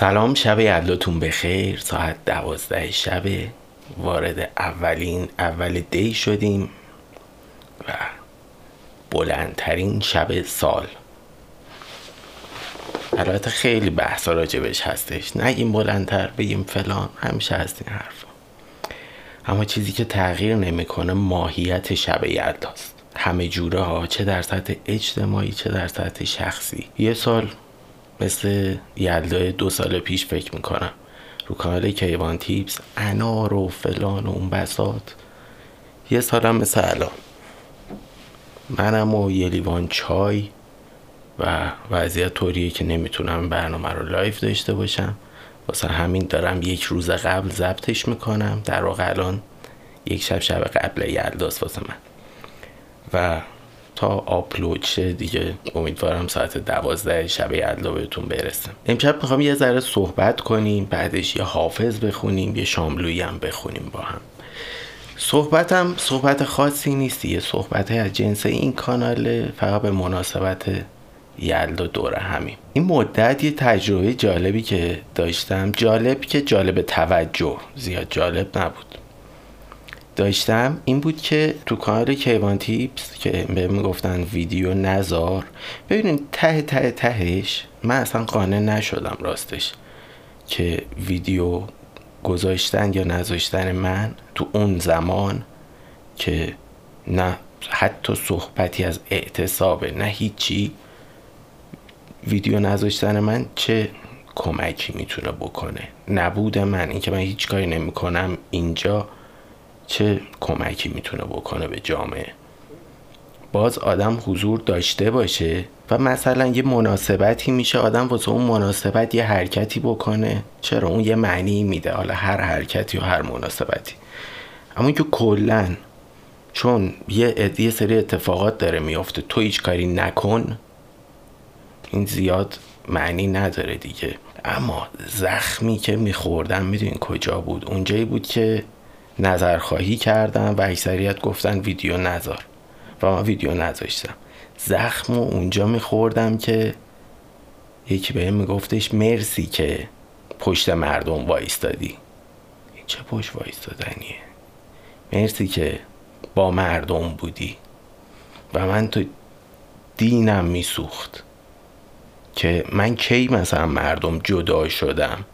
سلام شب یلداتون بخیر. ساعت دوازده شب. وارد اولین اول دی شدیم و بلندترین شب سال. البته خیلی بحث راجبش هستش. نگیم بلندتر بگیم فلان. همیشه هست این حرف. اما چیزی که تغییر نمی‌کنه ماهیت شب یلداست همه جوره ها چه در سطح اجتماعی چه در سطح شخصی. یه سال مثل یلدای دو سال پیش فکر می‌کنم. رو کانال کیوان تیپس انار و فلان و اون بساط یه سالم مثل الان. منم و یه لیوان چای و وضعیت طوریه که نمی‌تونم برنامه رو live داشته باشم. واسه همین دارم یک روز قبل ضبطش می‌کنم. در واقع الان یک شب شب قبل یلداست واسه من. و تا آپلود شه دیگه. امیدوارم ساعت دوازده شب یلدا بهتون برسم امشب می‌خوام یه ذره صحبت کنیم بعدش یه حافظ بخونیم یه شاملویی هم بخونیم با هم. صحبتم صحبت خاصی نیست یه صحبت از جنس این کانال فقط به مناسبت یلدا دوره همین. این مدت یه تجربه جالبی که داشتم. جالب که جالب توجه. زیاد جالب نبود. داشتم این بود که تو کانال کیوان تیپس که به می‌گفتن ویدیو نزار ببینید ته ته تهش من اصلا قانع نشدم راستش که ویدیو گذاشتن یا نذاشتن من تو اون زمان که نه حتی صحبتی از اعتصابه نه هیچی ویدیو نذاشتن من چه کمکی می‌تونه بکنه؟ نبود من اینکه من هیچ کاری نمی‌کنم اینجا. چه کمکی می‌تونه بکنه به جامعه؟ باز آدم حضور داشته باشه و مثلا یه مناسبتی میشه آدم واسه اون مناسبت یه حرکتی بکنه. چرا؟ اون یه معنی میده. حالا هر حرکتی و هر مناسبتی. اما که کلا چون یه, یه سری اتفاقات داره میافته. تو هیچ کاری نکن. این زیاد معنی نداره دیگه. اما زخمی که میخوردم می‌دونین کجا بود؟ اونجایی بود که نظرخواهی کردم و اکثریت گفتن ویدیو نذار. و من ویدیو نذاشتم. زخم و اونجا میخوردم که یکی بهم میگفتش مرسی که پشت مردم وایستادی. این چه پشت وایستادنیه؟ مرسی که با مردم بودی. و من تو دینم میسوخت که من کی مثلا مردم جدا شدم؟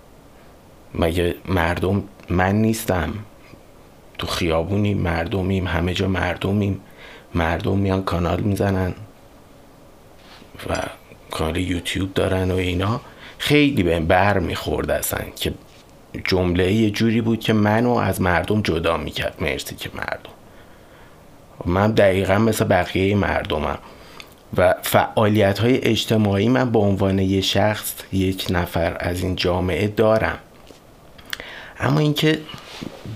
مگه مردم من نیستم؟ تو خیابونیم مردمیم همه جا مردمیم. مردم میان کانال می‌زنن و کانال یوتیوب دارن و اینا. خیلی به بر می‌خورد اصلا که جمله یه جوری بود که منو از مردم جدا می‌کرد. مرسی که مردم. من دقیقا مثل بقیه مردمم. و فعالیت های اجتماعی من به عنوان یه شخص یک نفر از این جامعه دارم. اما اینکه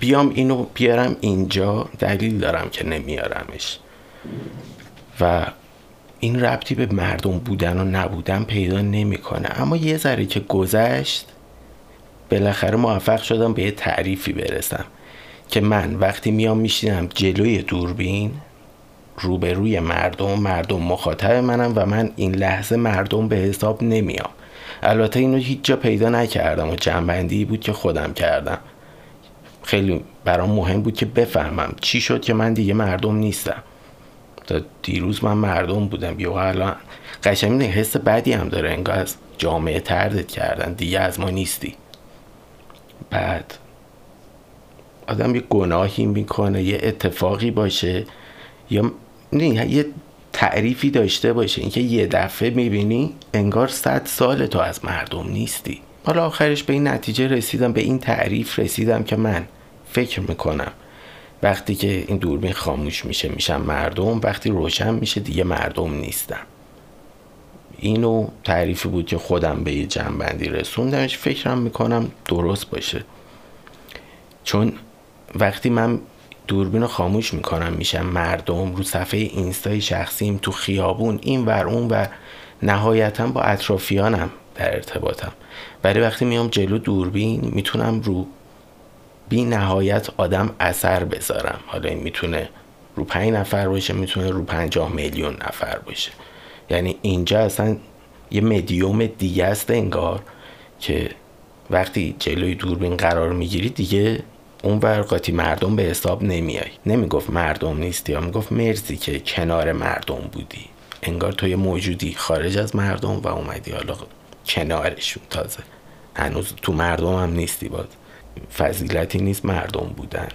بیام اینو بیارم اینجا دلیل دارم که نمیارمش. و این ربطی به مردم بودن و نبودن پیدا نمی‌کنه. اما یه ذره که گذشت بالاخره موفق شدم به یه تعریفی برسم که من وقتی میام میشینم جلوی دوربین روبروی مردم مردم مخاطب منم و من این لحظه مردم به حساب نمیام. البته اینو هیچ جا پیدا نکردم و جنبندی بود که خودم کردم. خیلی برام مهم بود که بفهمم چی شد که من دیگه مردم نیستم. تا دیروز من مردم بودم. یا الان قشنگ حس بدی هم داره. انگار از جامعه تردت کردن. دیگه از ما نیستی. بعد آدم یه گناهی می‌کنه یه اتفاقی باشه. یا نه یه تعریفی داشته باشه. اینکه یه دفعه می‌بینی انگار صد سال تو از مردم نیستی. حالا آخرش به این نتیجه رسیدم به این تعریف رسیدم که من فکر می‌کنم. وقتی که این دوربین خاموش میشه میشم مردم. وقتی روشن میشه دیگه مردم نیستم. اینو تعریفی بود که خودم به یه جنبندی رسوندمش. فکرم می‌کنم درست باشه. چون وقتی من دوربین رو خاموش می‌کنم میشم مردم رو صفحه اینستای شخصیم تو خیابون این ور اون و نهایتا با اطرافیانم در ارتباطم. ولی وقتی میام جلو دوربین می‌تونم رو بی نهایت آدم اثر بذارم. حالا این می‌تونه رو پنج نفر باشه می‌تونه رو پنجاه میلیون نفر باشه. یعنی اینجا اصلا یه مدیوم دیگه است انگار که وقتی جلوی دوربین قرار می‌گیری دیگه اون ورقاتی مردم به حساب نمیای نمی‌گفت مردم نیستی یا می‌گفت مرسی که کنار مردم بودی. انگار تو یه موجودی خارج از مردم و اومدی حالا کنارشون تازه. هنوز تو مردم هم نیستی باز. فضیلتی نیست مردم بودن.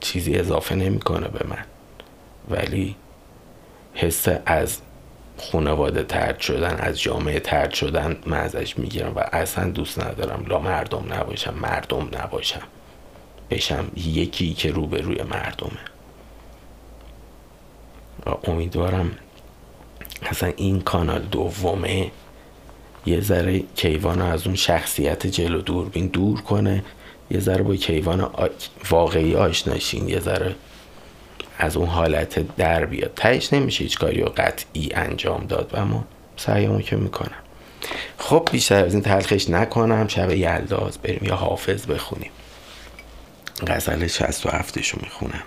چیزی اضافه نمی‌کنه به من. ولی حس از خانواده ترد شدن از جامعه ترد شدن من ازش می‌گیرم و اصلا دوست ندارم لا مردم نباشم مردم نباشم. بشم یکی که روبروی مردمه. و امیدوارم اصلا این کانال دومه یه ذره کیوان از اون شخصیت جلو دوربین دور کنه. یه ذره با کیوان واقعی آشناشین یه ذره از اون حالت در بیاد. تهش نمیشه هیچ کاری و قطعی انجام داد و اما سعیمو که می‌کنم. خب بیشتر از این تلخش نکنم شب یلداز بریم یا حافظ بخونیم. غزل 67 شو می‌خونم.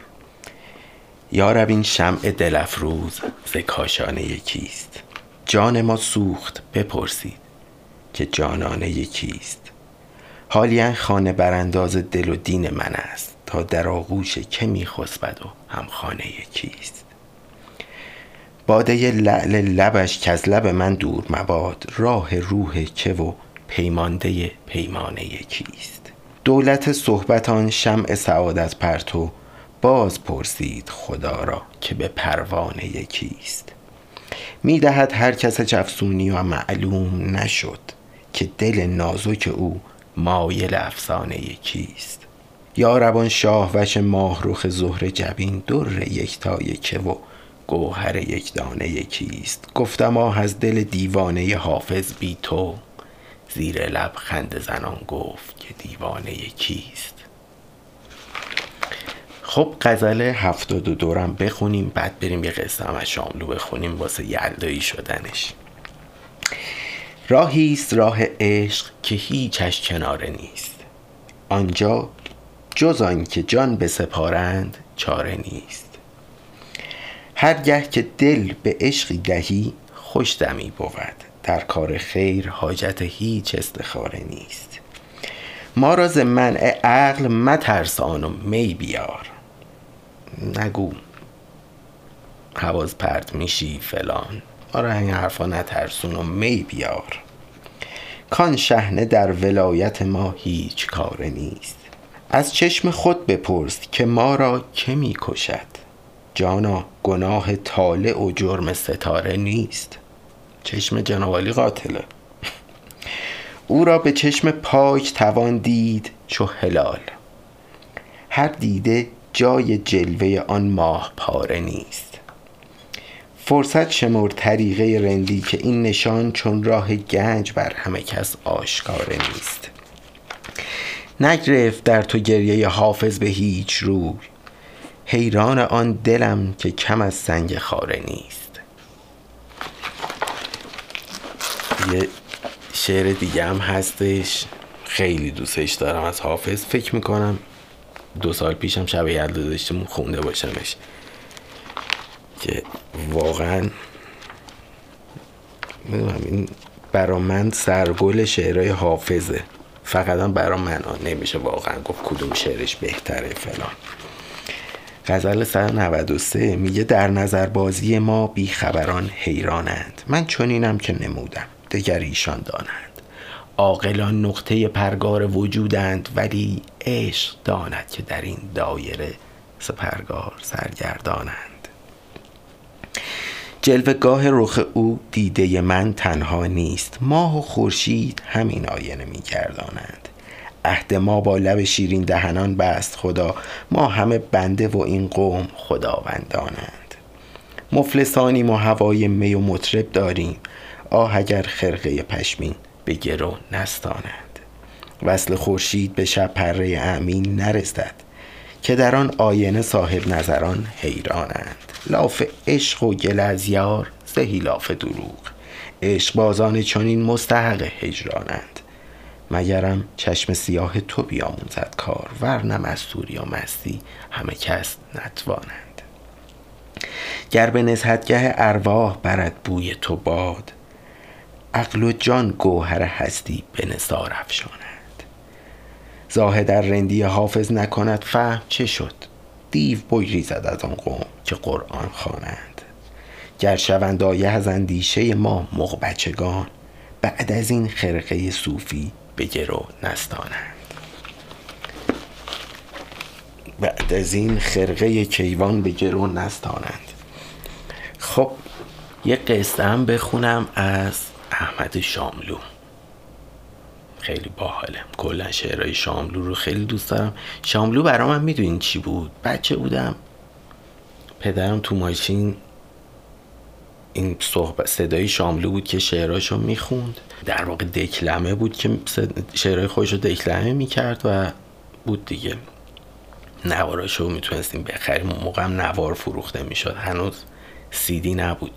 یارب این شمع دلفروز ز کاشانه یکیست. جان ما سوخت بپرسید که جانانه یکیست. حالیا خانه برانداز دل و دین من است تا در آغوش که میخسبد و هم خانه یکیست باده لعل لبش که از لب من دور مباد راه روح که و پیمانده پیمانه یکیست دولت صحبت آن شمع سعادت پرتو باز پرسید خدا را که به پروانه یکیست می‌دهد هر کس جفسونی و معلوم نشد که دل نازک او مایل افسانه یکیست یا روان شاه وش ماه رخ زهر جبین در یکتای که و گوهر یک دانه یکیست گفتم آه از دل دیوانه حافظ بی تو. زیر لب خند زنان گفت که دیوانه یکیست خب غزل هفتاد و دورم بخونیم بعد بریم یه قصه هم از شاملو بخونیم واسه یلدایی شدنش. راهی است راه عشق که هیچش کناره نیست. آنجا جز که جان به سپارند چاره نیست. هرگه که دل به عشقی دهی خوش دمی بود. در کار خیر حاجت هیچ استخاره نیست. ما را ز منع عقل مترسان و می بیار. نگو. حواز پرت میشی فلان. این حرفا نترسون و می بیار. کان شهنه در ولایت ما هیچ کاره نیست. از چشم خود بپرس که ما را که می کشد. جانا گناه طالع و جرم ستاره نیست. چشم جنوالی قاتله. او را به چشم پاک توان دید چو هلال. هر دیده جای جلوه آن ماه پاره نیست. فرصت شمر طریقه رندی که این نشان چون راه گنج بر همه کس آشکاره نیست. نگرفت در تو گریه حافظ به هیچ روی. حیران آن دلم که کم از سنگ خاره نیست. یه شعر دیگه هم هستش. خیلی دوستش دارم از حافظ. فکر می‌کنم دو سال پیشم شب یلدا داشتم خونده باشمش. که واقعا می‌دونم این برا من سرگل شعرهای حافظه. فقط هم برا من نمیشه واقعا گفت کدوم شعرش بهتره فلان. غزل 193 میگه در نظر بازی ما بیخبران حیرانند. من چنینم که نمودم. دگر ایشان دانند. عاقلان نقطه پرگار وجودند ولی عشق داند که در این دایره سپرگار سرگردانند. جلوگاه رخ او دیده من تنها نیست. ماه و خورشید همین آینه می گردانند عهد ما با لب شیرین دهنان بست خدا. ما همه بنده و این قوم خداوندانند. مفلسانیم و هوای می و مطرب داریم. آه اگر خرقه پشمین به گرو نستانند وصل خورشید به شب پره امین نرسد. که در آن آینه صاحب نظران حیرانند. لاف عشق و گل از یار زهی لاف دروغ. عشق بازان چنین مستحق هجرانند. مگرم چشم سیاه تو بیاموزد کار ورنه مستوری و مستی همه کس نتوانند. گر به نزهتگه ارواح برد بوی تو باد عقل و جان گوهر هستی به نثار افشانند زاهد در رندی حافظ نکند فهم چه شد. دیو بگریزد از آن قوم که قرآن خوانند. گر شوند آیه از اندیشه ما مغ بچگان بعد از این خرقه صوفی به گرو نستانند. بعد از این خرقه کیوان به گرو نستانند. خب یه قصه هم بخونم از احمد شاملو. خیلی باحاله. کلا شعرهای شاملو رو خیلی دوست دارم. شاملو برام هم می‌دونین چی بود؟ بچه بودم. پدرم تو ماشین این صحبت صدای شاملو بود که شعرهاشو می‌خوند. در واقع دکلمه بود که شعرهای خودش رو دکلمه می‌کرد و بود دیگه. نواراشو می‌تونستیم بخریم. اون موقع هم نوار فروخته می‌شد. هنوز سیدی نبود.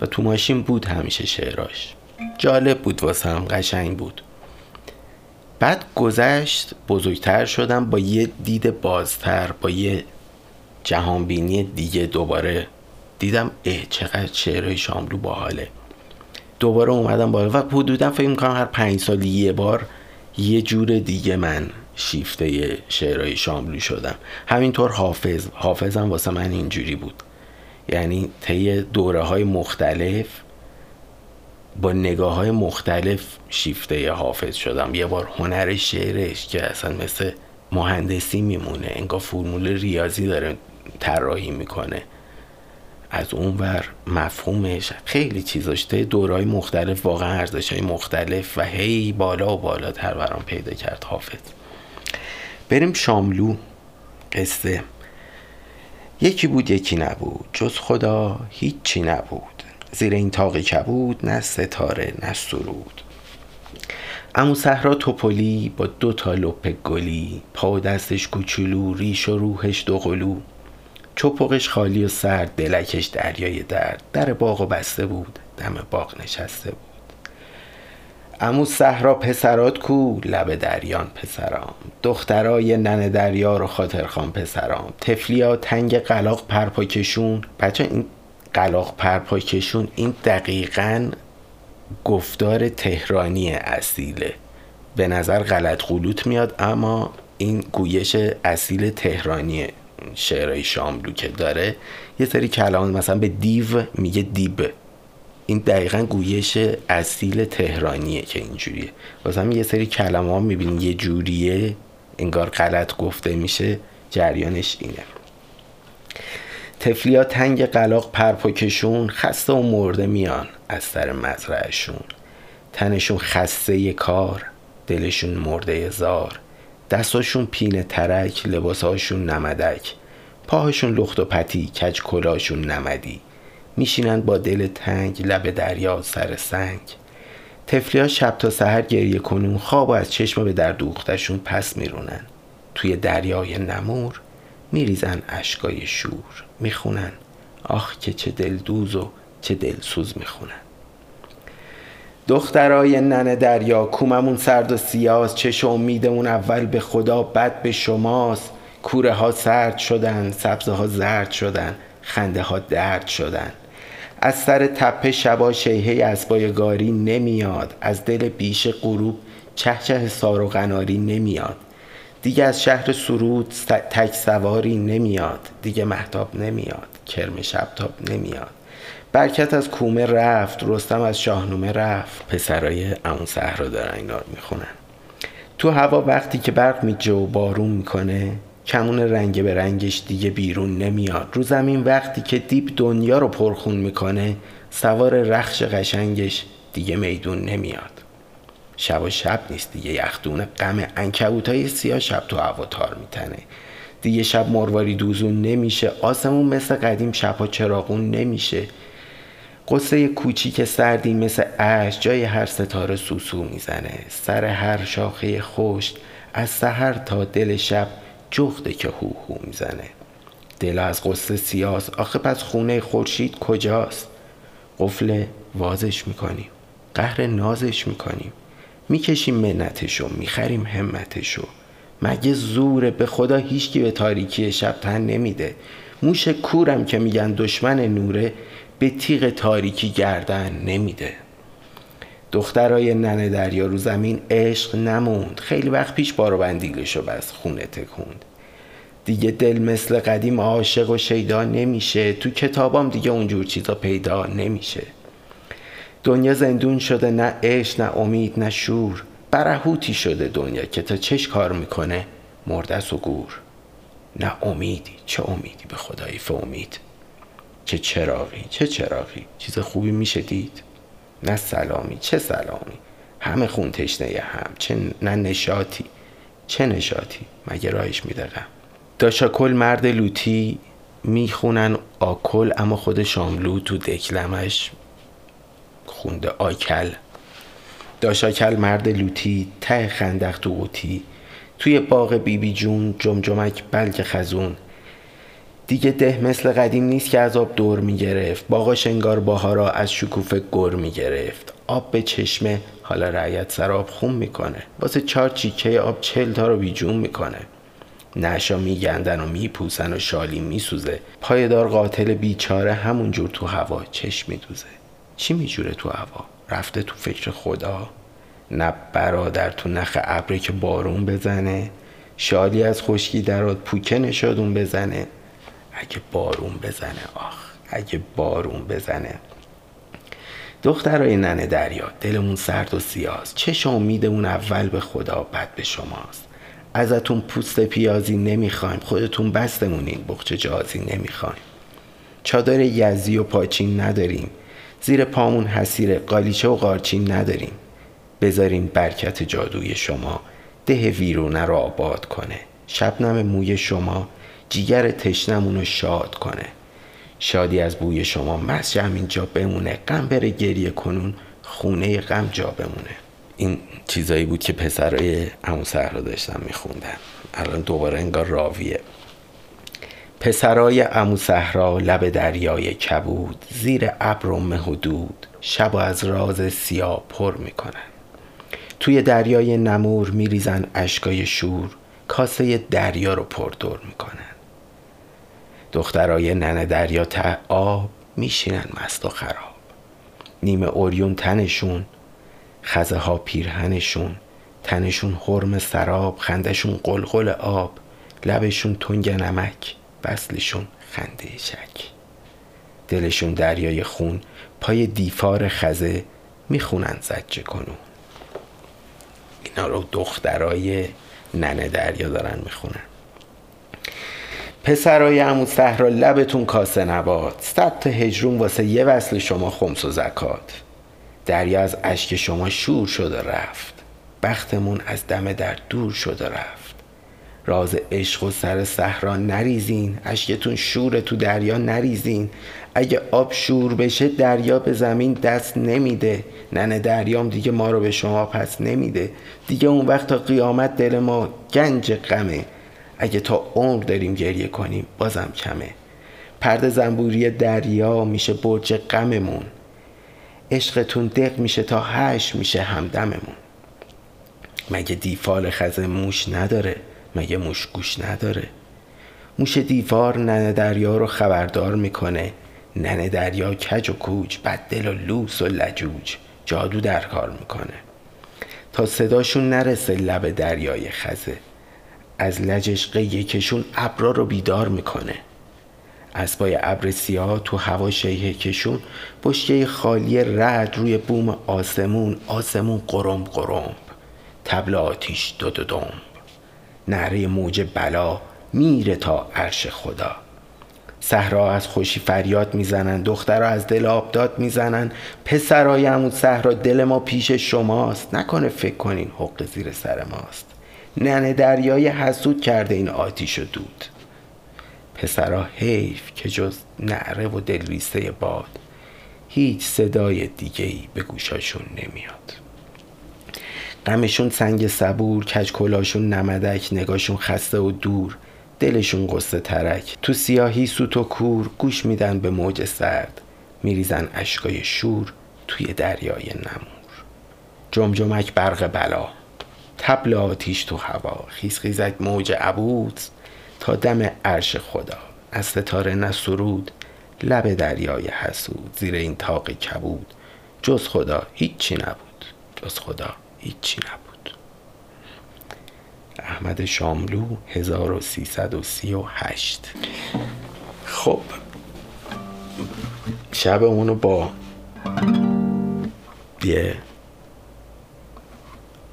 و تو ماشین بود همیشه شعراش. جالب بود واسه هم. قشنگ بود. بعد گذشت بزرگتر شدم با یه دید بازتر با یه جهانبینی دیگه دوباره دیدم اه چقدر شعرهای شاملو باحاله. دوباره اومدم بالا و حدودا فکر می‌کنم هر پنج سال یه بار یه جور دیگه من شیفته شعرهای شاملو شدم. همینطور حافظ حافظم واسه من اینجوری بود. یعنی طی دوره های مختلف با نگاه های مختلف شیفته حافظ شدم. یه بار هنر شعرش که اصلا مثل مهندسی میمونه انگار فرمول ریاضی داره طراحی می‌کنه. از اون ور مفهومش خیلی چیزاش طی دورهای مختلف واقعا ارزش های مختلف و هی بالا و بالاتر برام پیدا کرد حافظ. بریم شاملو قصه. یکی بود یکی نبود. جز خدا هیچی نبود. زیر این تاقی کبود نه ستاره نه سرود. امو صحرا توپلی با دو تا لپ گلی پا و دستش کوچولو ریش و روحش دو قلو. چپقش خالی و سرد دلکش دریای درد. در باغ و بسته بود دم باغ نشسته بود. امو صحرا پسرات کو لب دریان پسرام. دخترای نن دریا رو خاطرخوان پسرام. تفلیا تنگ قلاق پرپاکشون بچه این قلاق پرپاکشون این دقیقا گفتار تهرانی اصیله. به نظر غلط قلوت میاد اما این گویش اصیل تهرانی شعرهای شاملو که داره یه سری کلام مثلا به دیو میگه دیب. این دقیقا گویش اصیل تهرانیه که اینجوریه. واسه یه سری کلمه ها می‌بینی یه جوریه انگار غلط گفته میشه جریانش اینه. تفلیا تنگ قلاق پرپاکشون خسته و مرده میان از سر مزرعشون تنشون خسته کار دلشون مرده زار. دستاشون پینه ترک لباساشون نمدک. پاهاشون لخت و پتی کج کلاشون نمدی. میشینند با دل تنگ لب دریا سر سنگ. تفلیا شب تا سحر گریه کنون خواب و از چشم به در دوختشون پس میرونن. توی دریای نمور میریزن اشکای شور می‌خونن. آخ که چه دلدوز و چه دلسوز می‌خونن. دخترای ننه دریا کوممون سرد و سیاز. چش امیدمون اول به خدا بد به شماست. کوره ها سرد شدن سبزه ها زرد شدن خنده ها درد شدن. از سر تپه شبا شیهه اسبای گاری نمیاد. از دل بیش غروب چهچه سار و غناری نمیاد. دیگه از شهر سرود تک سواری نمیاد. دیگه محتاب نمیاد. کرم شبتاب نمیاد. برکت از کومه رفت رستم از شاهنومه رفت. پسرای امون صحرا دارن اینا رو می‌خونن. تو هوا وقتی که برق میجه و بارون می‌کنه کمون رنگ به رنگش دیگه بیرون نمیاد. رو زمین وقتی که دیپ دنیا رو پرخون می‌کنه سوار رخش قشنگش دیگه میدون نمیاد. شب و شب نیست دیگه. یخدون غم های سیاه شب تو هوا تار میتنه. دیگه شب مرواری دوزون نمیشه. آسمون مثل قدیم شبها چراغون نمیشه. قصه کوچیک سردی مثل اش جای هر ستاره سوسو می‌زنه. سر هر شاخه خشک از سحر تا دل شب جغده که هو هو می‌زنه. دل از قصه سیاس آخه پس خونه خورشید کجاست؟ قفل وازش می‌کنیم. قهر نازش می‌کنیم. می‌کشیم منتشو می‌خریم همتشو. مگه زوره؟ به خدا هیچکی به تاریکی شب تن نمیده. موش کورم که میگن دشمن نوره به تیغ تاریکی گردن نمیده. دخترای ننه دریا رو زمین عشق نموند. خیلی وقت پیش بارو بندیلشو بس خونه تکوند. دیگه دل مثل قدیم عاشق و شیدا نمیشه. تو کتابام دیگه اونجور چیزا پیدا نمیشه. دنیا زندون شده نه عشق نه امید نه شور. برهوتی شده دنیا که تا چش کار می‌کنه؟ مردس و گور نه امیدی چه امیدی به خدایی امید؟ چه چراغی چه چراغی؟ چیز خوبی میشه دید؟ نه سلامی چه سلامی؟ همه خون تشنه هم چه نه نشاتی چه نشاتی مگه رایش میدارم داشاکل مرد لوتی می‌خونن آکل اما خود شاملو تو دکلمش خونده آکل. داشاکل مرد لوتی ته خندق تو قوتی توی باغ بیبی بی جون جمجمک بلک خزون. دیگه ده مثل قدیم نیست که از آب دور می‌گرفت. باغاش انگار باها از شکوفه گر می‌گرفت. آب به چشمه حالا رعیت سراب خون می‌کنه. واسه چهار چیکه آب چل تا رو بیجون می‌کنه. نشا میگندن و میپوسن و شالی میسوزه. پایدار قاتل بیچاره همونجور تو هوا چشم میدوزه. چی میجوره تو هوا؟ رفته تو فکر خدا؟ نه برادر تو نخ ابری که بارون بزنه؟ شالی از خشکی درات پوکه نشادون بزنه؟ اگه بارون بزنه آخ اگه بارون بزنه. دخترای ننه دریا دلمون سرد و سیاست چه امیدمون اول به خدا بد به شماست. ازتون پوست پیازی نمی‌خوایم خودتون بستمونین بخچه جازی نمی‌خوایم. چادر یزی و پاچین نداریم. زیر پامون حسیر قالیچه و قارچین نداریم. بذارین برکت جادوی شما ده ویرونه رو آباد کنه. شبنم موی شما جیگر تشنمون رو شاد کنه. شادی از بوی شما مسجه اینجا بمونه. غم بره گریه کنون خونه غم جا بمونه. این چیزایی بود که پسرای امو صحرا داشتن میخوندن. الان دوباره انگار راویه. پسرای امو صحرا لب دریای کبود زیر ابر و مه و شب و از راز سیاه پر می‌کنن. توی دریای نمور میریزن اشکای شور کاسه دریا رو پردور می‌کنن. دخترای ننه دریا ته آب میشینن مست و خراب. نیمه اوریون تنشون خزه ها پیرهنشون تنشون حرم سراب خندشون قلقل آب لبشون تنگ نمک. وصلشون خنده شک. دلشون دریای خون پای دیفار خزه می‌خونن زجه کنون. اینا رو دخترای ننه دریا دارن می‌خونن. پسرای عمو صحرا لبتون کاسه نباد. صد تا هجرون واسه یه وصل شما خمس و زکات. دریا از اشک شما شور شده رفت. بختمون از دم در دور شده رفت. راز عشق و سر صحرا نریزین اشکتون شور تو دریا نریزین. اگه آب شور بشه دریا به زمین دست نمیده. ننه دریام دیگه ما رو به شما پس نمیده. دیگه اون وقت تا قیامت دل ما گنج غمه. اگه تا عمر داریم گریه کنیم بازم کمه. پرد زنبوری دریا میشه برج غممون. عشقتون دق میشه تا هش میشه همدممون. مگه دیفال خزه موش نداره؟ مگه موش گوش نداره؟ موش دیوار ننه دریا رو خبردار می‌کنه. ننه دریا کج و کوچ بددل و لوس و لجوج جادو در کار می‌کنه. تا صداشون نرسه لب دریای خزه. از لجش یکشون ابرا رو بیدار می‌کنه. اسبای ابر سیاه تو هوا شیهه کشون بشکه خالی رد روی بوم آسمون آسمون قرم قرم تبل آتیش دو دو دم. نهره موج بلا میره تا عرش خدا. صحرا از خوشی فریاد می‌زنن دخترها از دل آبداد می‌زنن. پسرای عمود صحرا دل ما پیش شماست. نکنه فکر کنین حق زیر سر ماست. ننه دریای حسود کرده این آتیش و دود. پسرا حیف که جز نعره و دلویسته باد. هیچ صدای دیگه ای به گوشاشون نمیاد. غمشون سنگ صبور کج کلاشون نمدک نگاشون خسته و دور دلشون قصه ترک. تو سیاهی سوت و کور گوش میدن به موج سرد میریزن اشکای شور توی دریای نمور. جمجمک برق بلا تبل آتیش تو هوا خیز خیزک موج عبود تا دم عرش خدا از ستاره نسرود لب دریای حسود زیر این تاق کبود. جز خدا هیچی نبود جز خدا. هیچی نبود. احمد شاملو 1338 خب شب اونو با یه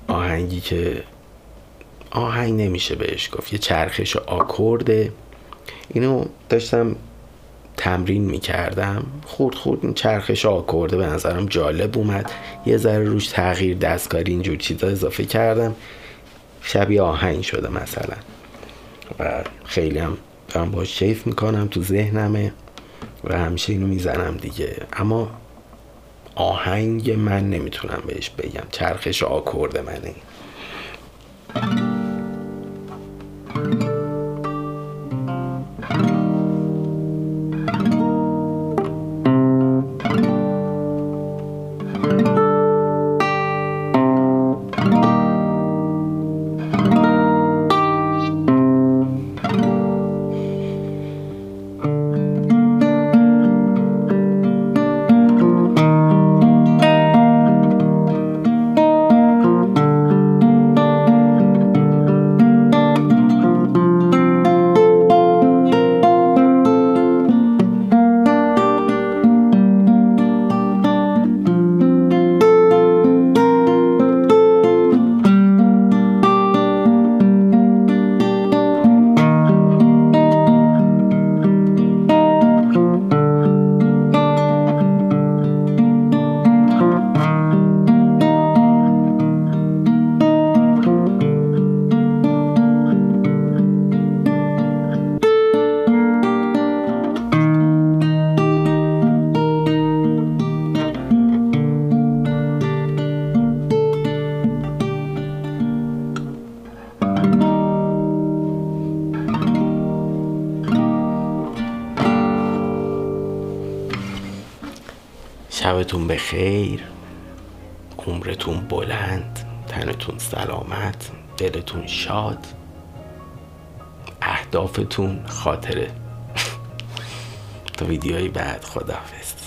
آهنگی که آهنگ نمیشه بهش گفت یه چرخش آکورده. اینو داشتم تمرین می‌کردم خورد خورد چرخش آکورده به نظرم جالب اومد. یه ذره روش تغییر دستکاری اینجور چیزا اضافه کردم. شبیه آهنگ شده مثلا. و خیلی هم دارم باش شیف می‌کنم تو ذهنمه و همیشه اینو می‌زنم دیگه. اما آهنگ من نمی‌تونم بهش بگم. چرخش آکورد منه. بخیر عمرتون بلند تنتون سلامت دلتون شاد. اهدافتون خاطره. تا ویدیوهای بعد خداحافظ.